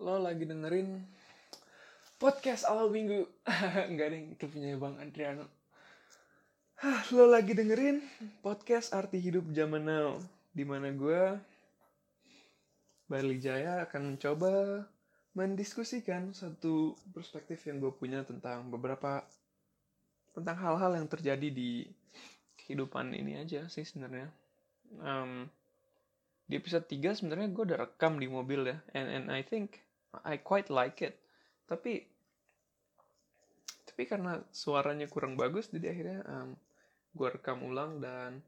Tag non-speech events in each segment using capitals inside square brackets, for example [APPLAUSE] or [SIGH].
lo lagi dengerin podcast awal minggu [LAUGHS] Enggak deh, itu punya Bang Adriano Lo lagi dengerin podcast arti hidup zaman now Di mana gue Bali Jaya akan mencoba mendiskusikan satu perspektif yang gue punya tentang beberapa tentang hal-hal yang terjadi di kehidupan ini aja sih sebenarnya. Um, di episode 3 sebenarnya gue udah rekam di mobil ya and and I think I quite like it. Tapi tapi karena suaranya kurang bagus jadi akhirnya um, gue rekam ulang dan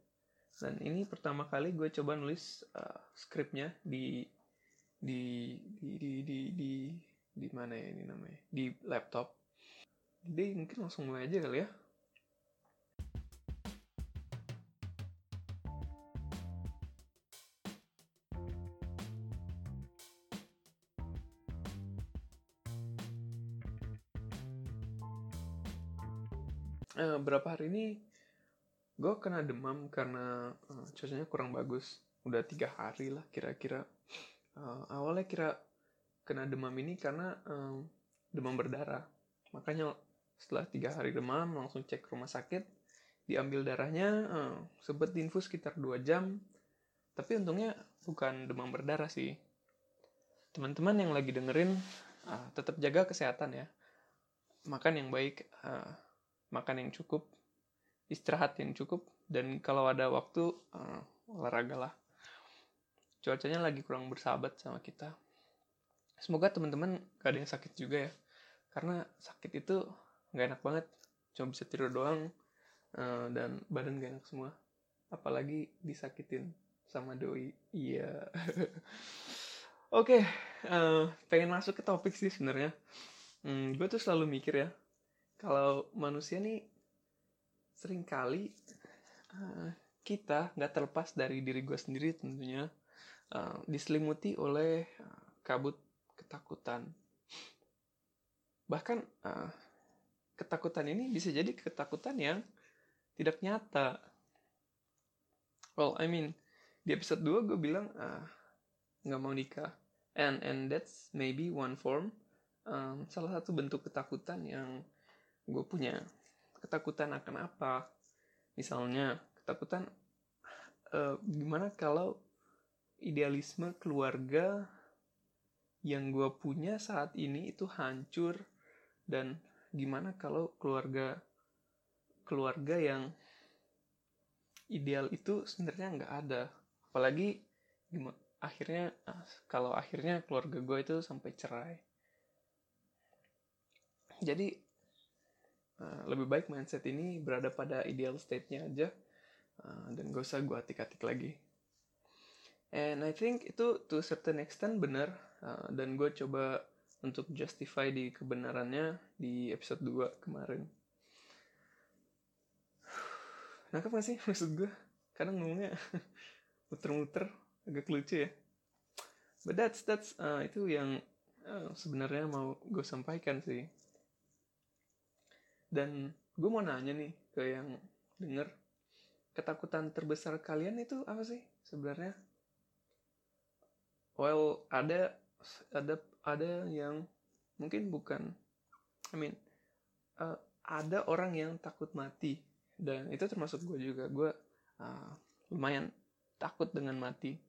dan ini pertama kali gue coba nulis uh, skripnya di di di di di di di mana ya ini namanya? Di laptop. Jadi mungkin langsung mulai aja kali ya uh, berapa hari ini gue kena demam karena uh, cuacanya kurang bagus. Udah tiga hari lah kira-kira. Uh, awalnya kira kena demam ini karena um, demam berdarah. Makanya setelah tiga hari demam langsung cek rumah sakit diambil darahnya uh, sempat diinfus sekitar dua jam. Tapi untungnya bukan demam berdarah sih. Teman-teman yang lagi dengerin uh, tetap jaga kesehatan ya. Makan yang baik uh, makan yang cukup, istirahat yang cukup, dan kalau ada waktu uh, olahraga lah. Cuacanya lagi kurang bersahabat sama kita. Semoga teman-teman gak ada yang sakit juga ya, karena sakit itu gak enak banget, cuma bisa tidur doang uh, dan badan gak enak semua, apalagi disakitin sama doi. Iya. [LAUGHS] Oke, okay, uh, pengen masuk ke topik sih sebenarnya. Hmm, gue tuh selalu mikir ya, kalau manusia nih sering kali uh, kita nggak terlepas dari diri gue sendiri tentunya uh, diselimuti oleh uh, kabut ketakutan. Bahkan uh, ketakutan ini bisa jadi ketakutan yang tidak nyata. Well I mean di episode 2 gue bilang nggak uh, mau nikah. And and that's maybe one form um, salah satu bentuk ketakutan yang gue punya ketakutan akan apa. Misalnya ketakutan uh, gimana kalau idealisme keluarga yang gue punya saat ini itu hancur? Dan gimana kalau keluarga keluarga yang ideal itu sebenarnya nggak ada? Apalagi gimana akhirnya ah, kalau akhirnya keluarga gue itu sampai cerai. Jadi Eh, lebih baik mindset ini berada pada ideal state-nya aja. Uh, dan gak usah gue atik-atik lagi. And I think itu to certain extent benar. Uh, dan gue coba untuk justify di kebenarannya di episode 2 kemarin. Nangkep gak sih [LAUGHS] maksud gue kadang ngomongnya [LAUGHS] muter-muter agak lucu ya. But that's that's uh, itu yang uh, sebenarnya mau gue sampaikan sih dan gue mau nanya nih ke yang denger, ketakutan terbesar kalian itu apa sih sebenarnya? Well, ada ada ada yang mungkin bukan, I mean, uh, ada orang yang takut mati. Dan itu termasuk gue juga. Gue uh, lumayan takut dengan mati.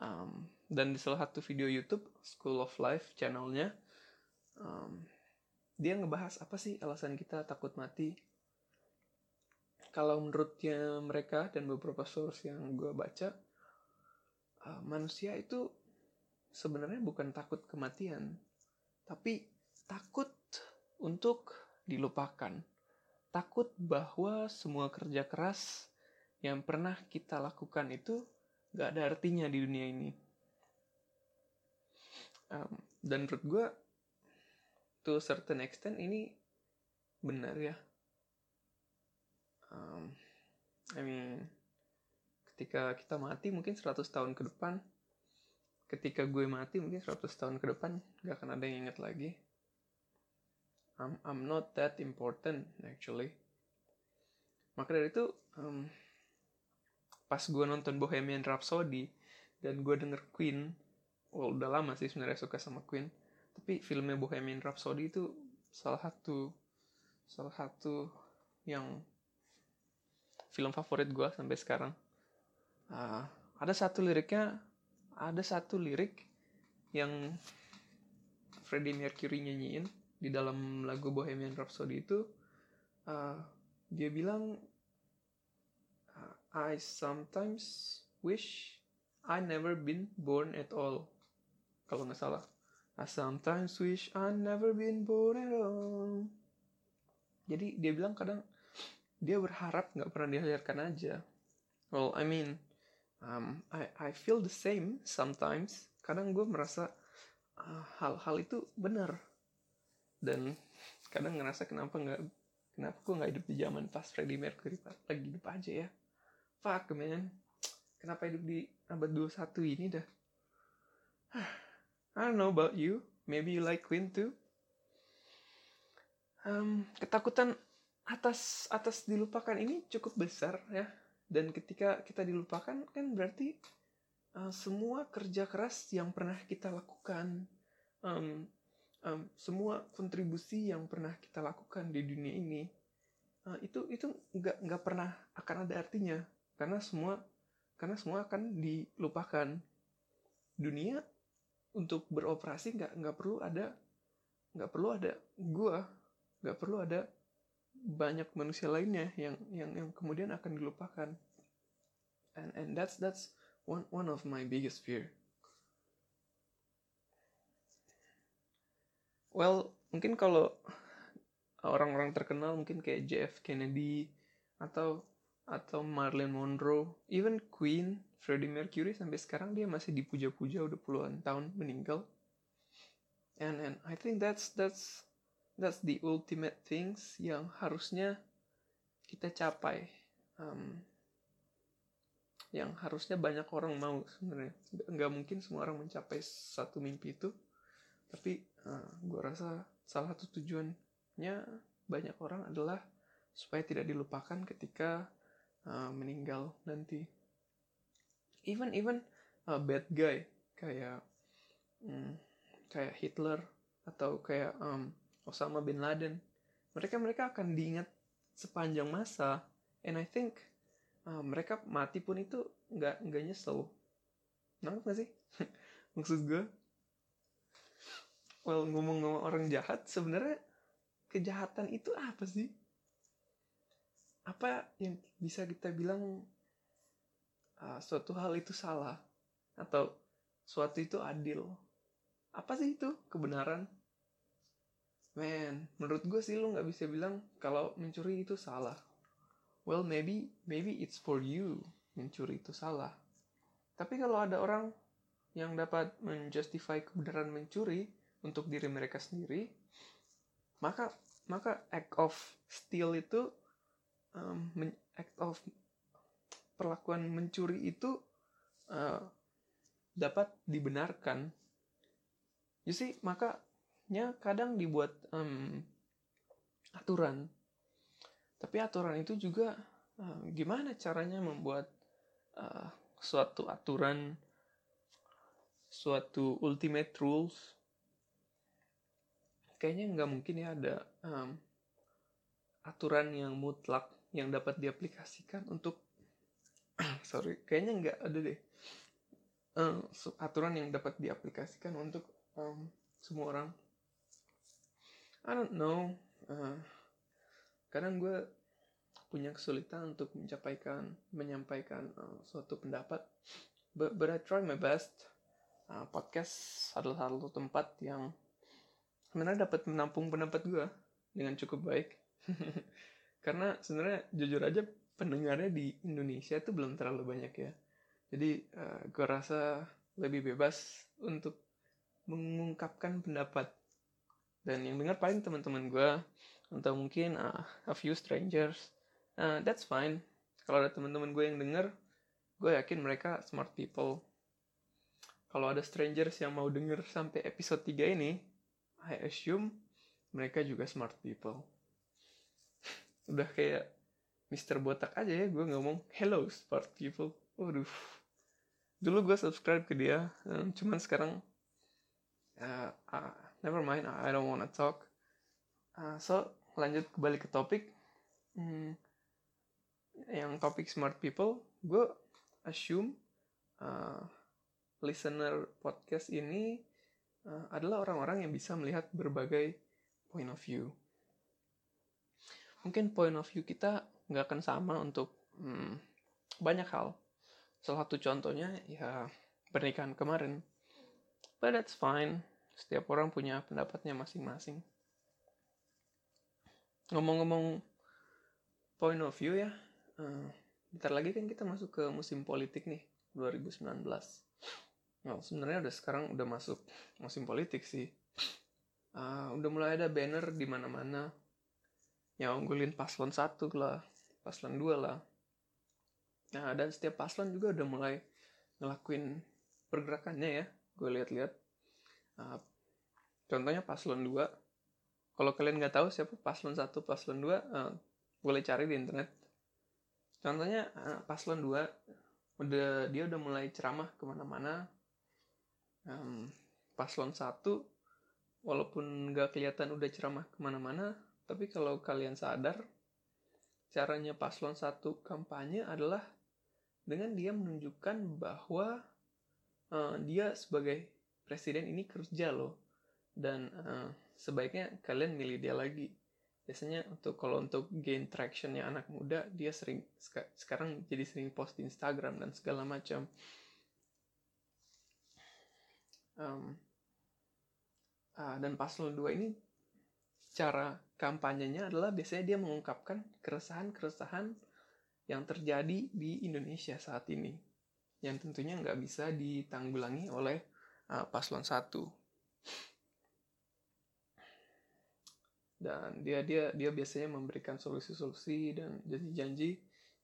Um, dan di salah satu video YouTube School of Life channelnya um, dia ngebahas apa sih alasan kita takut mati? Kalau menurutnya mereka dan beberapa source yang gue baca uh, manusia itu sebenarnya bukan takut kematian tapi takut untuk dilupakan. Takut bahwa semua kerja keras yang pernah kita lakukan itu gak ada artinya di dunia ini. Um, dan menurut gue to a certain extent ini benar ya. Um, I mean ketika kita mati mungkin 100 tahun ke depan. Ketika gue mati mungkin 100 tahun ke depan gak akan ada yang inget lagi. I'm, I'm not that important actually. Maka dari itu um, pas gue nonton Bohemian Rhapsody dan gue denger Queen well udah lama sih sebenarnya suka sama Queen tapi filmnya Bohemian Rhapsody itu salah satu salah satu yang film favorit gue sampai sekarang. Uh, ada satu liriknya ada satu lirik yang Freddie Mercury nyanyiin di dalam lagu Bohemian Rhapsody itu uh, dia bilang I sometimes wish I never been born at all. Kalau nggak salah I sometimes wish I never been born at all. Jadi dia bilang kadang dia berharap nggak pernah dilahirkan aja. Well I mean um, I I feel the same sometimes. Kadang gue merasa uh, hal-hal uh, itu benar. Dan kadang ngerasa kenapa nggak kenapa gue nggak hidup di zaman pas Freddie Mercury lagi hidup aja ya. Fuck man. Kenapa hidup di abad 21 ini dah [SIGHS] I don't know about you. Maybe you like Queen too. Um, ketakutan atas atas dilupakan ini cukup besar ya. Dan ketika kita dilupakan kan berarti uh, semua kerja keras yang pernah kita lakukan um, um, semua kontribusi yang pernah kita lakukan di dunia ini uh, itu itu nggak nggak pernah akan ada artinya. Karena semua karena semua akan dilupakan. Dunia untuk beroperasi nggak nggak perlu ada nggak perlu ada gua nggak perlu ada banyak manusia lainnya yang yang yang kemudian akan dilupakan. And and that's that's one one of my biggest fear. Well mungkin kalau orang-orang terkenal mungkin kayak JF Kennedy atau atau Marilyn Monroe. Even Queen Freddie Mercury sampai sekarang dia masih dipuja-puja udah puluhan tahun meninggal. And and I think that's that's that's the ultimate things yang harusnya kita capai. Um, yang harusnya banyak orang mau sebenarnya. Nggak mungkin semua orang mencapai satu mimpi itu. Tapi uh, gue rasa salah satu tujuannya banyak orang adalah supaya tidak dilupakan ketika uh, meninggal nanti. Even even a bad guy kayak um, kayak Hitler atau kayak um, Osama bin Laden. Mereka mereka akan diingat sepanjang masa. And I think uh, mereka mati pun itu nggak nggak nyesel. Nangkep gak sih? [LAUGHS] Maksud gue well ngomong-ngomong orang jahat sebenarnya kejahatan itu apa sih apa yang bisa kita bilang uh, suatu hal itu salah atau suatu itu adil? Apa sih itu kebenaran? Man menurut gue sih lo nggak bisa bilang kalau mencuri itu salah. Well maybe maybe it's for you mencuri itu salah. Tapi kalau ada orang yang dapat menjustify kebenaran mencuri untuk diri mereka sendiri maka maka act of steal itu um, act of perlakuan mencuri itu uh, dapat dibenarkan. You see maka nya kadang dibuat um, aturan. Tapi aturan itu juga uh, gimana caranya membuat uh, suatu aturan suatu ultimate rules? Kayaknya nggak mungkin ya ada um, aturan yang mutlak yang dapat diaplikasikan untuk [CLEARS THROAT] sorry kayaknya nggak ada deh. Uh, aturan yang dapat diaplikasikan untuk um, semua orang. I don't know. Uh, kadang gue punya kesulitan untuk menyampaikan menyampaikan uh, suatu pendapat. But, but I try my best. Uh, podcast adalah satu tempat yang sebenarnya dapat menampung pendapat gue dengan cukup baik [LAUGHS] karena sebenarnya jujur aja pendengarnya di Indonesia itu belum terlalu banyak ya. Jadi uh, gue rasa lebih bebas untuk mengungkapkan pendapat. Dan yang dengar paling teman-teman gue atau mungkin uh, a few strangers uh, that's fine. Kalau ada teman-teman gue yang dengar gue yakin mereka smart people. Kalau ada strangers yang mau denger sampai episode 3 ini I assume mereka juga smart people udah kayak Mr. Botak aja ya gue ngomong hello smart people. Waduh. Dulu gue subscribe ke dia um, cuman sekarang uh, uh, never mind I don't wanna talk. Uh, so lanjut kembali ke topik. Hmm, yang topik smart people gue assume uh, listener podcast ini uh, adalah orang-orang yang bisa melihat berbagai point of view mungkin point of view kita nggak akan sama untuk hmm, banyak hal. Salah satu contohnya ya pernikahan kemarin. But that's fine. Setiap orang punya pendapatnya masing-masing. Ngomong-ngomong point of view ya uh, bentar lagi kan kita masuk ke musim politik nih 2019 nah sebenarnya udah sekarang udah masuk musim politik sih. Uh, udah mulai ada banner di mana-mana yang unggulin paslon satu lah paslon dua lah. Nah dan setiap paslon juga udah mulai ngelakuin pergerakannya ya gue lihat-lihat. Uh, contohnya paslon 2 kalau kalian nggak tahu siapa paslon 1 paslon 2 uh, boleh cari di internet. Contohnya uh, paslon 2 udah dia udah mulai ceramah ke mana-mana. Um, paslon 1 walaupun nggak kelihatan udah ceramah ke mana-mana tapi kalau kalian sadar caranya paslon 1 kampanye adalah dengan dia menunjukkan bahwa uh, dia sebagai presiden ini kerja loh. Dan uh, sebaiknya kalian milih dia lagi. Biasanya untuk kalau untuk gain tractionnya anak muda dia sering sekarang jadi sering post di Instagram dan segala macam. Um, uh, dan paslon 2 ini cara kampanyenya adalah biasanya dia mengungkapkan keresahan-keresahan yang terjadi di Indonesia saat ini yang tentunya nggak bisa ditanggulangi oleh uh, paslon satu. Dan dia dia dia biasanya memberikan solusi-solusi dan janji-janji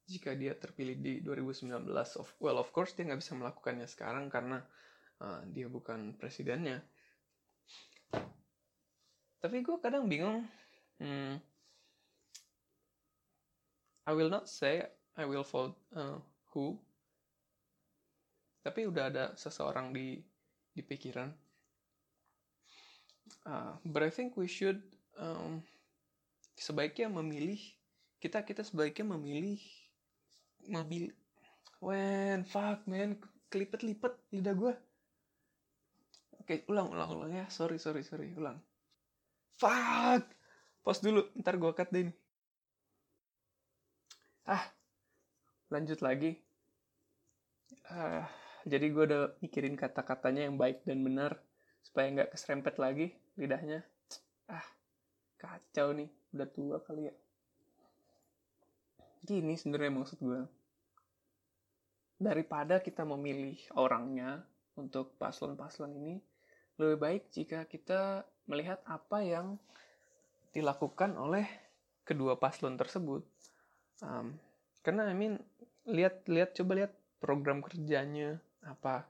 jika dia terpilih di 2019 of well of course dia nggak bisa melakukannya sekarang karena uh, dia bukan presidennya tapi gue kadang bingung hmm, I will not say I will vote uh, who. Tapi udah ada seseorang di di pikiran. Uh, but I think we should um, sebaiknya memilih kita kita sebaiknya memilih mobil. When fuck man kelipet-lipet lidah gue oke okay, ulang ulang ulang ya. Sorry sorry sorry ulang fuck. Pause dulu ntar gue cut deh nih ah lanjut lagi. Uh, jadi gue udah mikirin kata-katanya yang baik dan benar supaya nggak keserempet lagi lidahnya. Ah kacau nih udah tua kali ya. Gini sebenarnya maksud gue daripada kita memilih orangnya untuk paslon-paslon ini lebih baik jika kita melihat apa yang dilakukan oleh kedua paslon tersebut. Um, karena I mean lihat lihat coba lihat program kerjanya apa.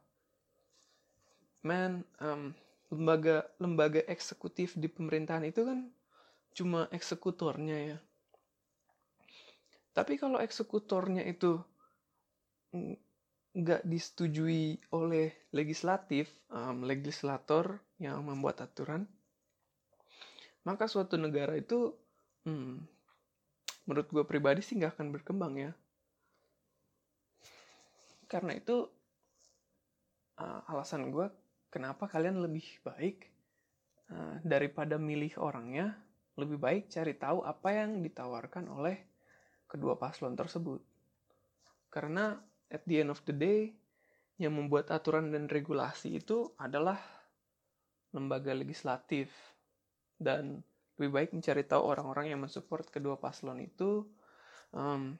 Man um, lembaga lembaga eksekutif di pemerintahan itu kan cuma eksekutornya ya. Tapi kalau eksekutornya itu nggak disetujui oleh legislatif um, legislator yang membuat aturan maka suatu negara itu hmm, menurut gue pribadi sih nggak akan berkembang ya. Karena itu uh, alasan gue kenapa kalian lebih baik uh, daripada milih orangnya lebih baik cari tahu apa yang ditawarkan oleh kedua paslon tersebut. Karena at the end of the day yang membuat aturan dan regulasi itu adalah lembaga legislatif dan lebih baik mencari tahu orang-orang yang mensupport kedua paslon itu um,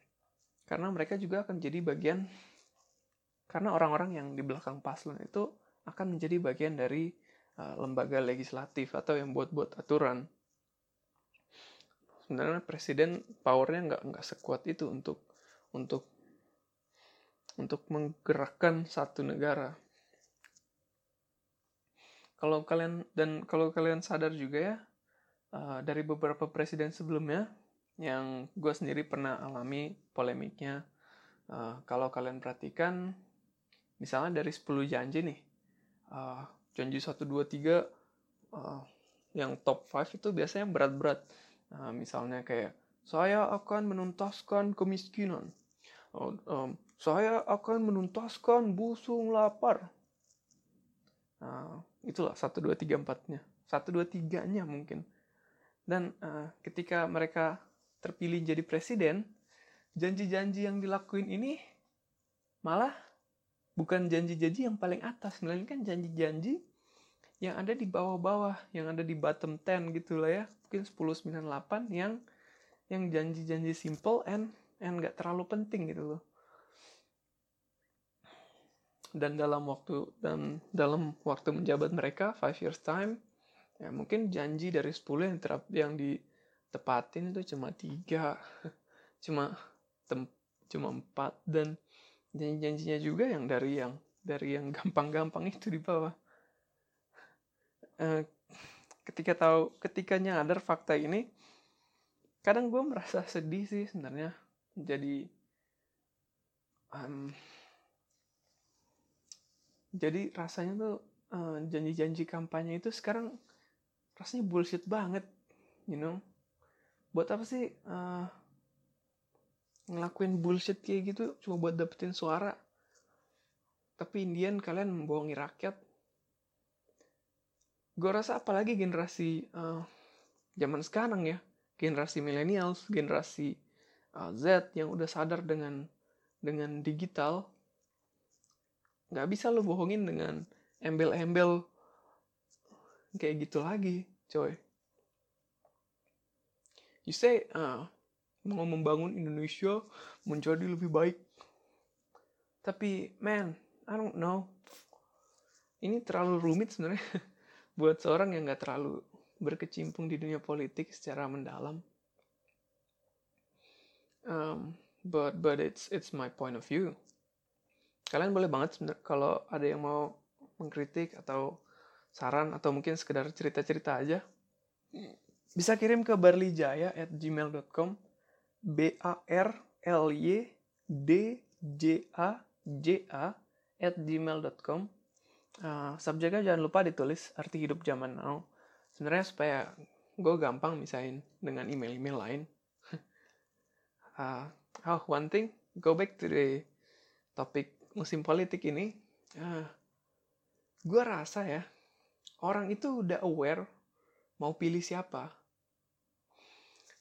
karena mereka juga akan jadi bagian karena orang-orang yang di belakang paslon itu akan menjadi bagian dari uh, lembaga legislatif atau yang buat-buat aturan. Sebenarnya presiden powernya nggak nggak sekuat itu untuk untuk untuk menggerakkan satu negara. Kalau kalian dan kalau kalian sadar juga ya uh, dari beberapa presiden sebelumnya yang gue sendiri pernah alami polemiknya. Uh, kalau kalian perhatikan misalnya dari 10 janji nih uh, janji 1, 2, 3 uh, yang top 5 itu biasanya berat-berat. Nah, misalnya kayak saya akan menuntaskan kemiskinan. Oh, um, saya akan menuntaskan busung lapar. Nah, itulah satu dua tiga empatnya, satu dua tiganya mungkin. Dan uh, ketika mereka terpilih jadi presiden, janji-janji yang dilakuin ini malah bukan janji-janji yang paling atas, melainkan janji-janji yang ada di bawah-bawah, yang ada di bottom 10 gitu lah ya. Mungkin 1098 yang yang janji-janji simple and and gak terlalu penting gitu loh. Dan dalam waktu dan dalam waktu menjabat mereka 5 years time ya mungkin janji dari 10 yang terap yang ditepatin itu cuma tiga [LAUGHS] cuma tem, cuma empat dan janji-janjinya juga yang dari yang dari yang gampang-gampang itu di bawah. Eh, ketika tahu ketika nyadar fakta ini kadang gue merasa sedih sih sebenarnya. Jadi um, jadi rasanya tuh uh, janji-janji kampanye itu sekarang rasanya bullshit banget you know. Buat apa sih uh, ngelakuin bullshit kayak gitu cuma buat dapetin suara? Tapi Indian kalian membohongi rakyat. Gue rasa apalagi generasi uh, zaman sekarang ya. Generasi millennials generasi uh, Z yang udah sadar dengan dengan digital. Nggak bisa lo bohongin dengan embel-embel kayak gitu lagi coy you say uh, mau membangun Indonesia menjadi lebih baik tapi man I don't know ini terlalu rumit sebenarnya [LAUGHS] buat seorang yang nggak terlalu berkecimpung di dunia politik secara mendalam. Um, but but it's it's my point of view. Kalian boleh banget kalau ada yang mau mengkritik atau saran atau mungkin sekedar cerita-cerita aja. Bisa kirim ke barlijaya at gmail.com b a r l y d j a j a at gmail.com uh, subjeknya jangan lupa ditulis arti hidup zaman now. Sebenarnya supaya gue gampang misain dengan email-email lain. Uh, [LAUGHS] oh one thing go back to the topik musim politik ini. Uh, gue rasa ya orang itu udah aware mau pilih siapa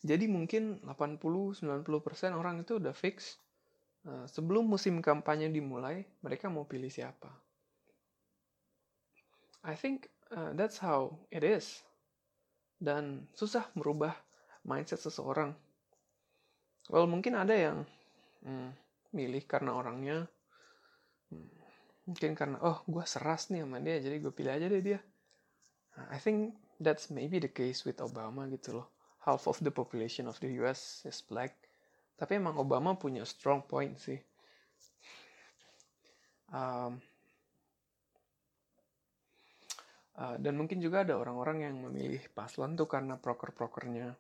jadi mungkin 80-90% orang itu udah fix uh, sebelum musim kampanye dimulai mereka mau pilih siapa I think uh, that's how it is. Dan susah merubah mindset seseorang. Well, mungkin ada yang hmm, milih karena orangnya. Hmm, mungkin karena, oh gue seras nih sama dia, jadi gue pilih aja deh dia. I think that's maybe the case with Obama gitu loh. Half of the population of the US is black. Tapi emang Obama punya strong point sih. Um, Uh, dan mungkin juga ada orang-orang yang memilih paslon tuh karena proker-prokernya.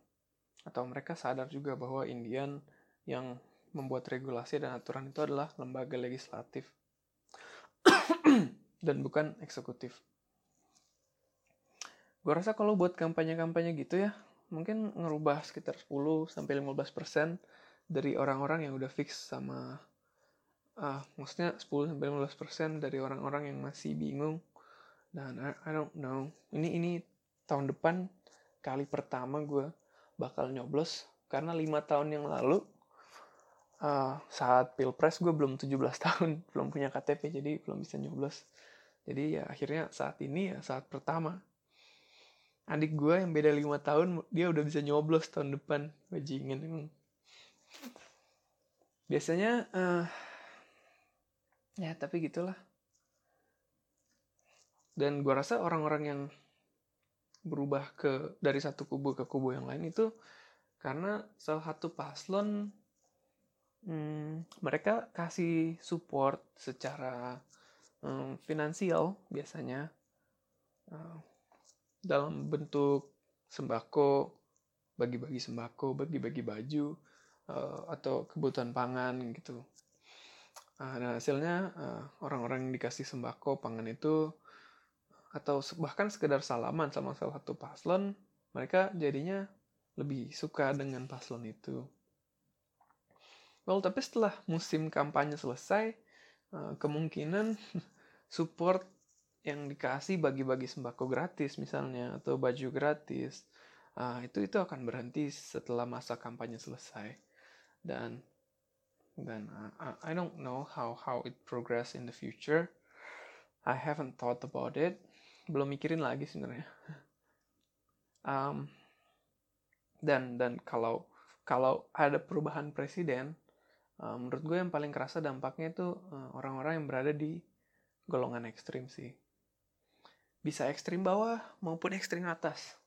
Atau mereka sadar juga bahwa Indian yang membuat regulasi dan aturan itu adalah lembaga legislatif. [COUGHS] dan bukan eksekutif. Gue rasa kalau buat kampanye-kampanye gitu ya, mungkin ngerubah sekitar 10 sampai 15% dari orang-orang yang udah fix sama uh, maksudnya 10 sampai 15% dari orang-orang yang masih bingung. Dan I, I don't know. Ini ini tahun depan kali pertama gue bakal nyoblos karena lima tahun yang lalu uh, saat pilpres gue belum 17 [LAUGHS] tahun belum punya KTP jadi belum bisa nyoblos. Jadi ya akhirnya saat ini ya saat pertama adik gue yang beda lima tahun dia udah bisa nyoblos tahun depan. Bajingin emang. Biasanya uh, ya tapi gitulah. Dan gue rasa orang-orang yang berubah ke dari satu kubu ke kubu yang lain itu karena salah satu paslon hmm, mereka kasih support secara hmm, finansial biasanya. Uh, dalam bentuk sembako bagi-bagi sembako bagi-bagi baju uh, atau kebutuhan pangan gitu uh, nah hasilnya uh, orang-orang yang dikasih sembako pangan itu atau bahkan sekedar salaman sama salah satu paslon, mereka jadinya lebih suka dengan paslon itu. Well, tapi setelah musim kampanye selesai, eh, kemungkinan [LAUGHS] support yang dikasih bagi-bagi sembako gratis misalnya atau baju gratis uh, itu itu akan berhenti setelah masa kampanye selesai. Dan dan uh, I don't know how how it progress in the future. I haven't thought about it. Belum mikirin lagi sebenarnya. [LAUGHS] Um, dan dan kalau kalau ada perubahan presiden uh, menurut gue yang paling kerasa dampaknya itu uh, orang-orang yang berada di golongan ekstrim sih bisa ekstrim bawah maupun ekstrim atas.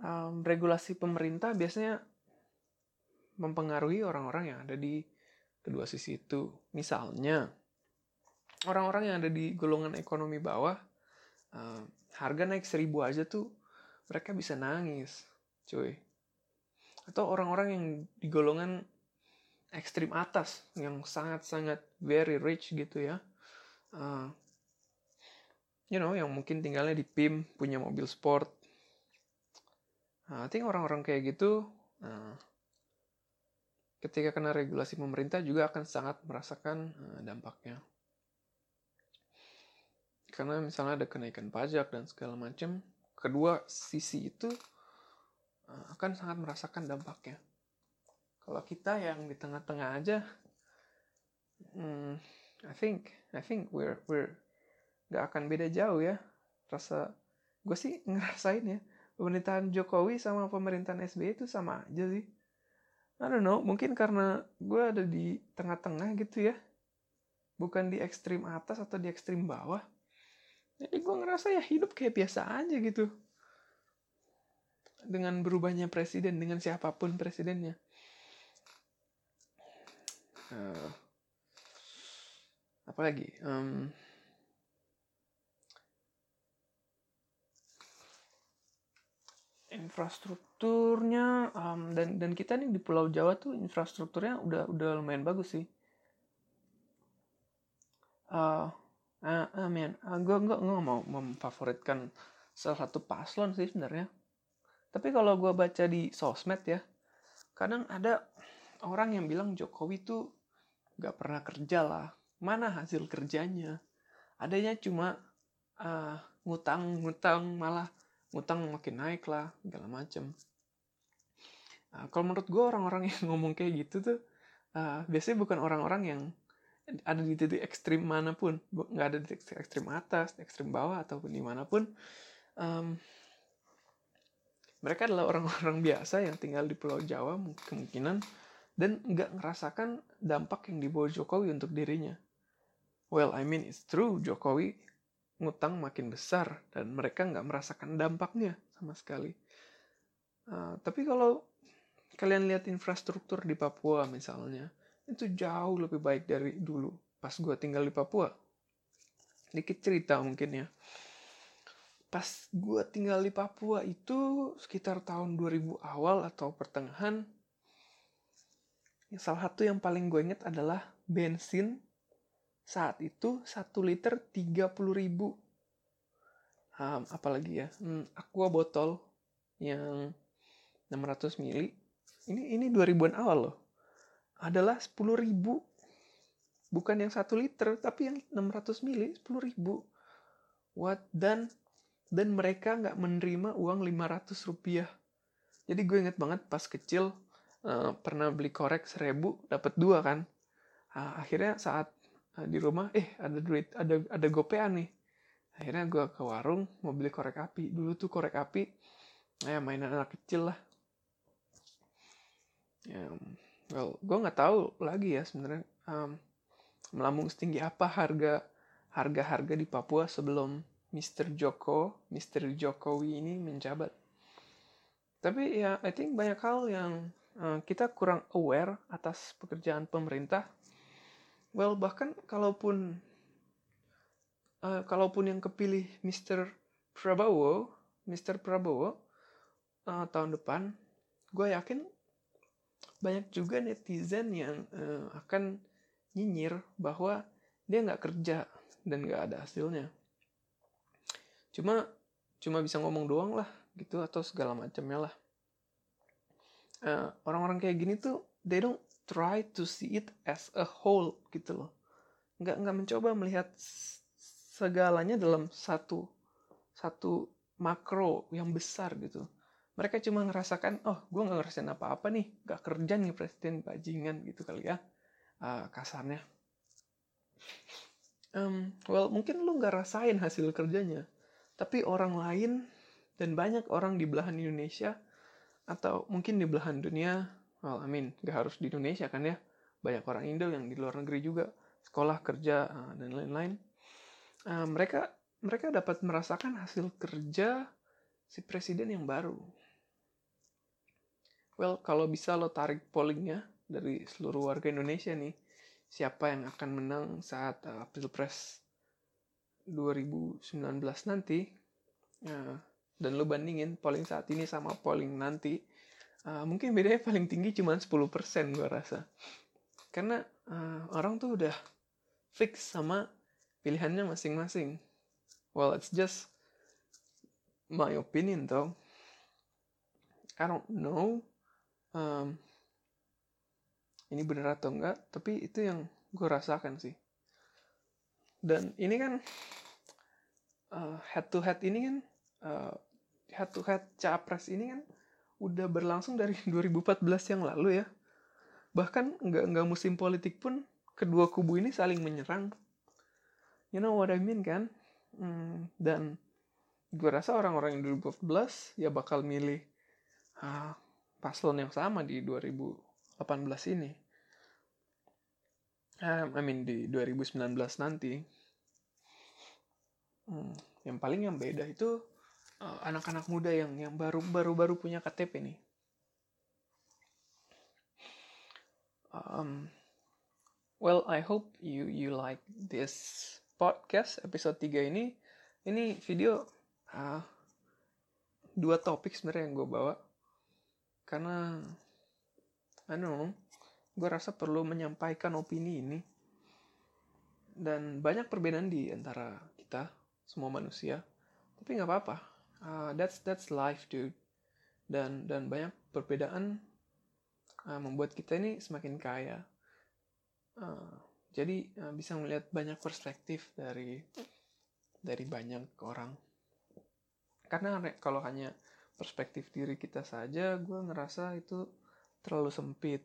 Um, regulasi pemerintah biasanya mempengaruhi orang-orang yang ada di kedua sisi itu. Misalnya, orang-orang yang ada di golongan ekonomi bawah, uh, harga naik seribu aja tuh mereka bisa nangis, cuy. Atau orang-orang yang di golongan ekstrim atas, yang sangat-sangat very rich gitu ya. Uh, you know, yang mungkin tinggalnya di PIM, punya mobil sport. Nah, I think orang-orang kayak gitu, nah, ketika kena regulasi pemerintah juga akan sangat merasakan uh, dampaknya. Karena misalnya ada kenaikan pajak dan segala macam, kedua sisi itu uh, akan sangat merasakan dampaknya. Kalau kita yang di tengah-tengah aja, hmm, I think I think we're we're nggak akan beda jauh ya. Rasa gue sih [LAUGHS] ngerasain ya pemerintahan Jokowi sama pemerintahan SBY itu sama aja sih. I don't know mungkin karena gue ada di tengah-tengah gitu ya. Bukan di ekstrim atas atau di ekstrim bawah. Jadi gue ngerasa ya hidup kayak biasa aja gitu. Dengan berubahnya presiden dengan siapa pun presidennya. Uh, apalagi um, infrastrukturnya um, dan dan kita nih di Pulau Jawa tuh infrastrukturnya udah udah lumayan bagus sih. Uh, uh, man, uh, gue nggak mau memfavoritkan salah satu paslon sih sebenarnya. Tapi kalau gue baca di sosmed ya, kadang ada orang yang bilang Jokowi tuh nggak pernah kerja lah. Mana hasil kerjanya? Adanya cuma uh, ngutang-ngutang malah utang makin naik lah segala macem uh, kalau menurut gue orang-orang [LAUGHS] yang ngomong kayak gitu tuh uh, biasanya bukan orang-orang yang ada di titik ekstrim mana pun nggak ada di ekstrim atas ekstrim bawah ataupun di mana pun um, mereka adalah orang-orang [LAUGHS] biasa yang tinggal di Pulau Jawa kemungkinan dan nggak ngerasakan dampak yang dibawa Jokowi untuk dirinya. Well, I mean it's true Jokowi ngutang makin besar dan mereka nggak merasakan dampaknya sama sekali. Uh, tapi kalau kalian lihat infrastruktur di Papua misalnya, itu jauh lebih baik dari dulu pas gue tinggal di Papua. Dikit cerita mungkin ya. Pas gue tinggal di Papua itu sekitar tahun 2000 awal atau pertengahan, salah satu yang paling gue inget adalah bensin saat itu satu liter tiga puluh ribu. Um, apalagi ya? Hmm, aqua botol yang 600 mili. Ini ini 2000-an awal loh. Adalah sepuluh ribu. Bukan yang satu liter tapi yang 600 mili sepuluh ribu. What? Dan dan mereka nggak menerima uang 500 rupiah. Jadi gue inget banget pas kecil uh, pernah beli korek seribu dapat dua kan. Uh, akhirnya saat di rumah eh ada duit ada ada gopean nih akhirnya gue ke warung mau beli korek api dulu tuh korek api ya mainan anak kecil lah ya well gue nggak tahu lagi ya sebenarnya um, melambung setinggi apa harga harga harga di Papua sebelum Mr. Joko Mr. Jokowi ini menjabat tapi ya I think banyak hal yang uh, kita kurang aware atas pekerjaan pemerintah well bahkan kalaupun uh, kalaupun yang kepilih Mr. Prabowo Mr. Prabowo uh, tahun depan gue yakin banyak juga netizen yang uh, akan nyinyir bahwa dia nggak kerja dan nggak ada hasilnya cuma cuma bisa ngomong doang lah gitu atau segala macamnya lah uh, orang-orang kayak gini tuh they don't try to see it as a whole gitu loh. Nggak nggak mencoba melihat segalanya dalam satu satu makro yang besar gitu. Mereka cuma ngerasakan oh gue nggak ngerasain apa-apa nih nggak kerja nih presiden bajingan gitu kali ya uh, kasarnya. Um, well mungkin lu nggak rasain hasil kerjanya tapi orang lain dan banyak orang di belahan Indonesia atau mungkin di belahan dunia well I mean nggak harus di Indonesia kan ya. Banyak orang Indo yang di luar negeri juga. Sekolah kerja uh, dan lain-lain. Uh, mereka mereka dapat merasakan hasil kerja si presiden yang baru. Well kalau bisa lo tarik pollingnya dari seluruh warga Indonesia nih siapa yang akan menang saat uh, pilpres 2019 nanti? Uh, dan lo bandingin polling saat ini sama polling nanti uh, mungkin bedanya paling tinggi cuma 10% gue rasa. Karena uh, orang tuh udah fix sama pilihannya masing-masing. Well it's just my opinion though. I don't know um, ini bener atau enggak tapi itu yang gue rasakan sih. Dan ini kan uh, head to head ini kan uh, head to head capres ini kan udah berlangsung dari [LAUGHS] 2014 yang lalu ya. Bahkan nggak nggak musim politik pun kedua kubu ini saling menyerang. You know what I mean kan? Hmm, dan gue rasa orang-orang yang 2014 ya bakal milih uh, paslon yang sama di 2018 ini. Um, I mean di 2019 nanti. Hmm, yang paling yang beda itu anak-anak uh, muda yang yang baru baru baru punya KTP nih um, well I hope you you like this podcast episode 3 ini. Ini video uh, dua topik sebenarnya yang gue bawa. Karena I gue rasa perlu menyampaikan opini ini. Dan banyak perbedaan di antara kita semua manusia. Tapi nggak apa-apa uh, that's that's life dude. Dan dan banyak perbedaan uh, membuat kita ini semakin kaya. Uh, jadi uh, bisa melihat banyak perspektif dari dari banyak orang. Karena kalau hanya perspektif diri kita saja gue ngerasa itu terlalu sempit.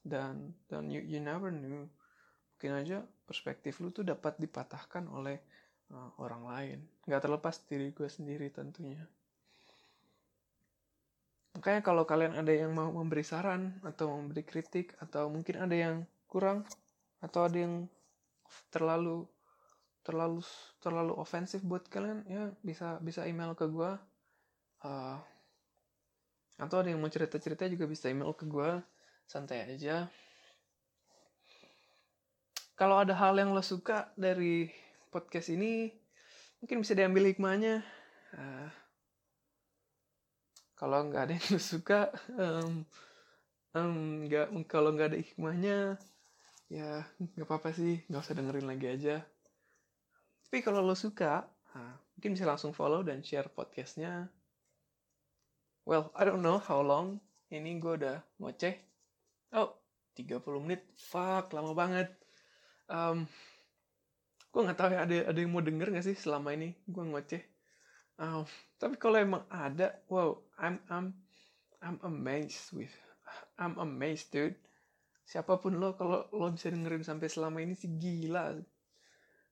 Dan dan you, you never knew. Mungkin aja perspektif lu tuh dapat dipatahkan oleh uh, orang lain. Nggak terlepas diri gue sendiri tentunya. Makanya kalau kalian ada yang mau memberi saran atau memberi kritik atau mungkin ada yang kurang atau ada yang terlalu terlalu terlalu ofensif buat kalian ya bisa bisa email ke gue uh, atau ada yang mau cerita cerita juga bisa email ke gue santai aja. Kalau ada hal yang lo suka dari podcast ini mungkin bisa diambil hikmahnya. Uh, kalau nggak ada yang [LAUGHS] suka um, um, nggak kalau nggak ada hikmahnya ya nggak apa-apa sih nggak usah dengerin lagi aja. Tapi kalau lo suka nah, mungkin bisa langsung follow dan share podcastnya. Well I don't know how long. Ini gue udah ngoceh. Oh 30 menit. Fuck lama banget. Um, gue nggak tahu ya ada ada yang mau denger gak sih selama ini? Gue ngoceh. Um, tapi kalau emang ada wow I'm I'm I'm amazed with I'm amazed dude. Siapa pun lo kalau lo bisa dengerin sampai selama ini sih gila.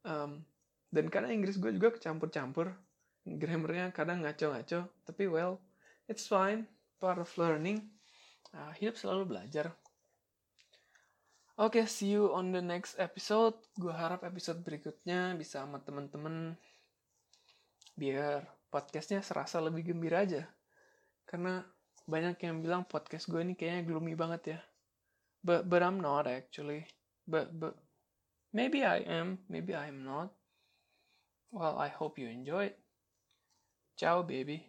Um, dan karena Inggris gue juga kecampur-campur grammarnya kadang ngaco-ngaco tapi well it's fine part of learning. Uh, hidup selalu belajar Oke, okay, see you on the next episode. Gue harap episode berikutnya bisa sama temen-temen biar podcastnya serasa lebih gembira aja. Karena banyak yang bilang podcast gue ini kayaknya gloomy banget ya. But but I'm not actually. But but maybe I am, maybe I'm not. Well, I hope you enjoyed. Ciao, baby.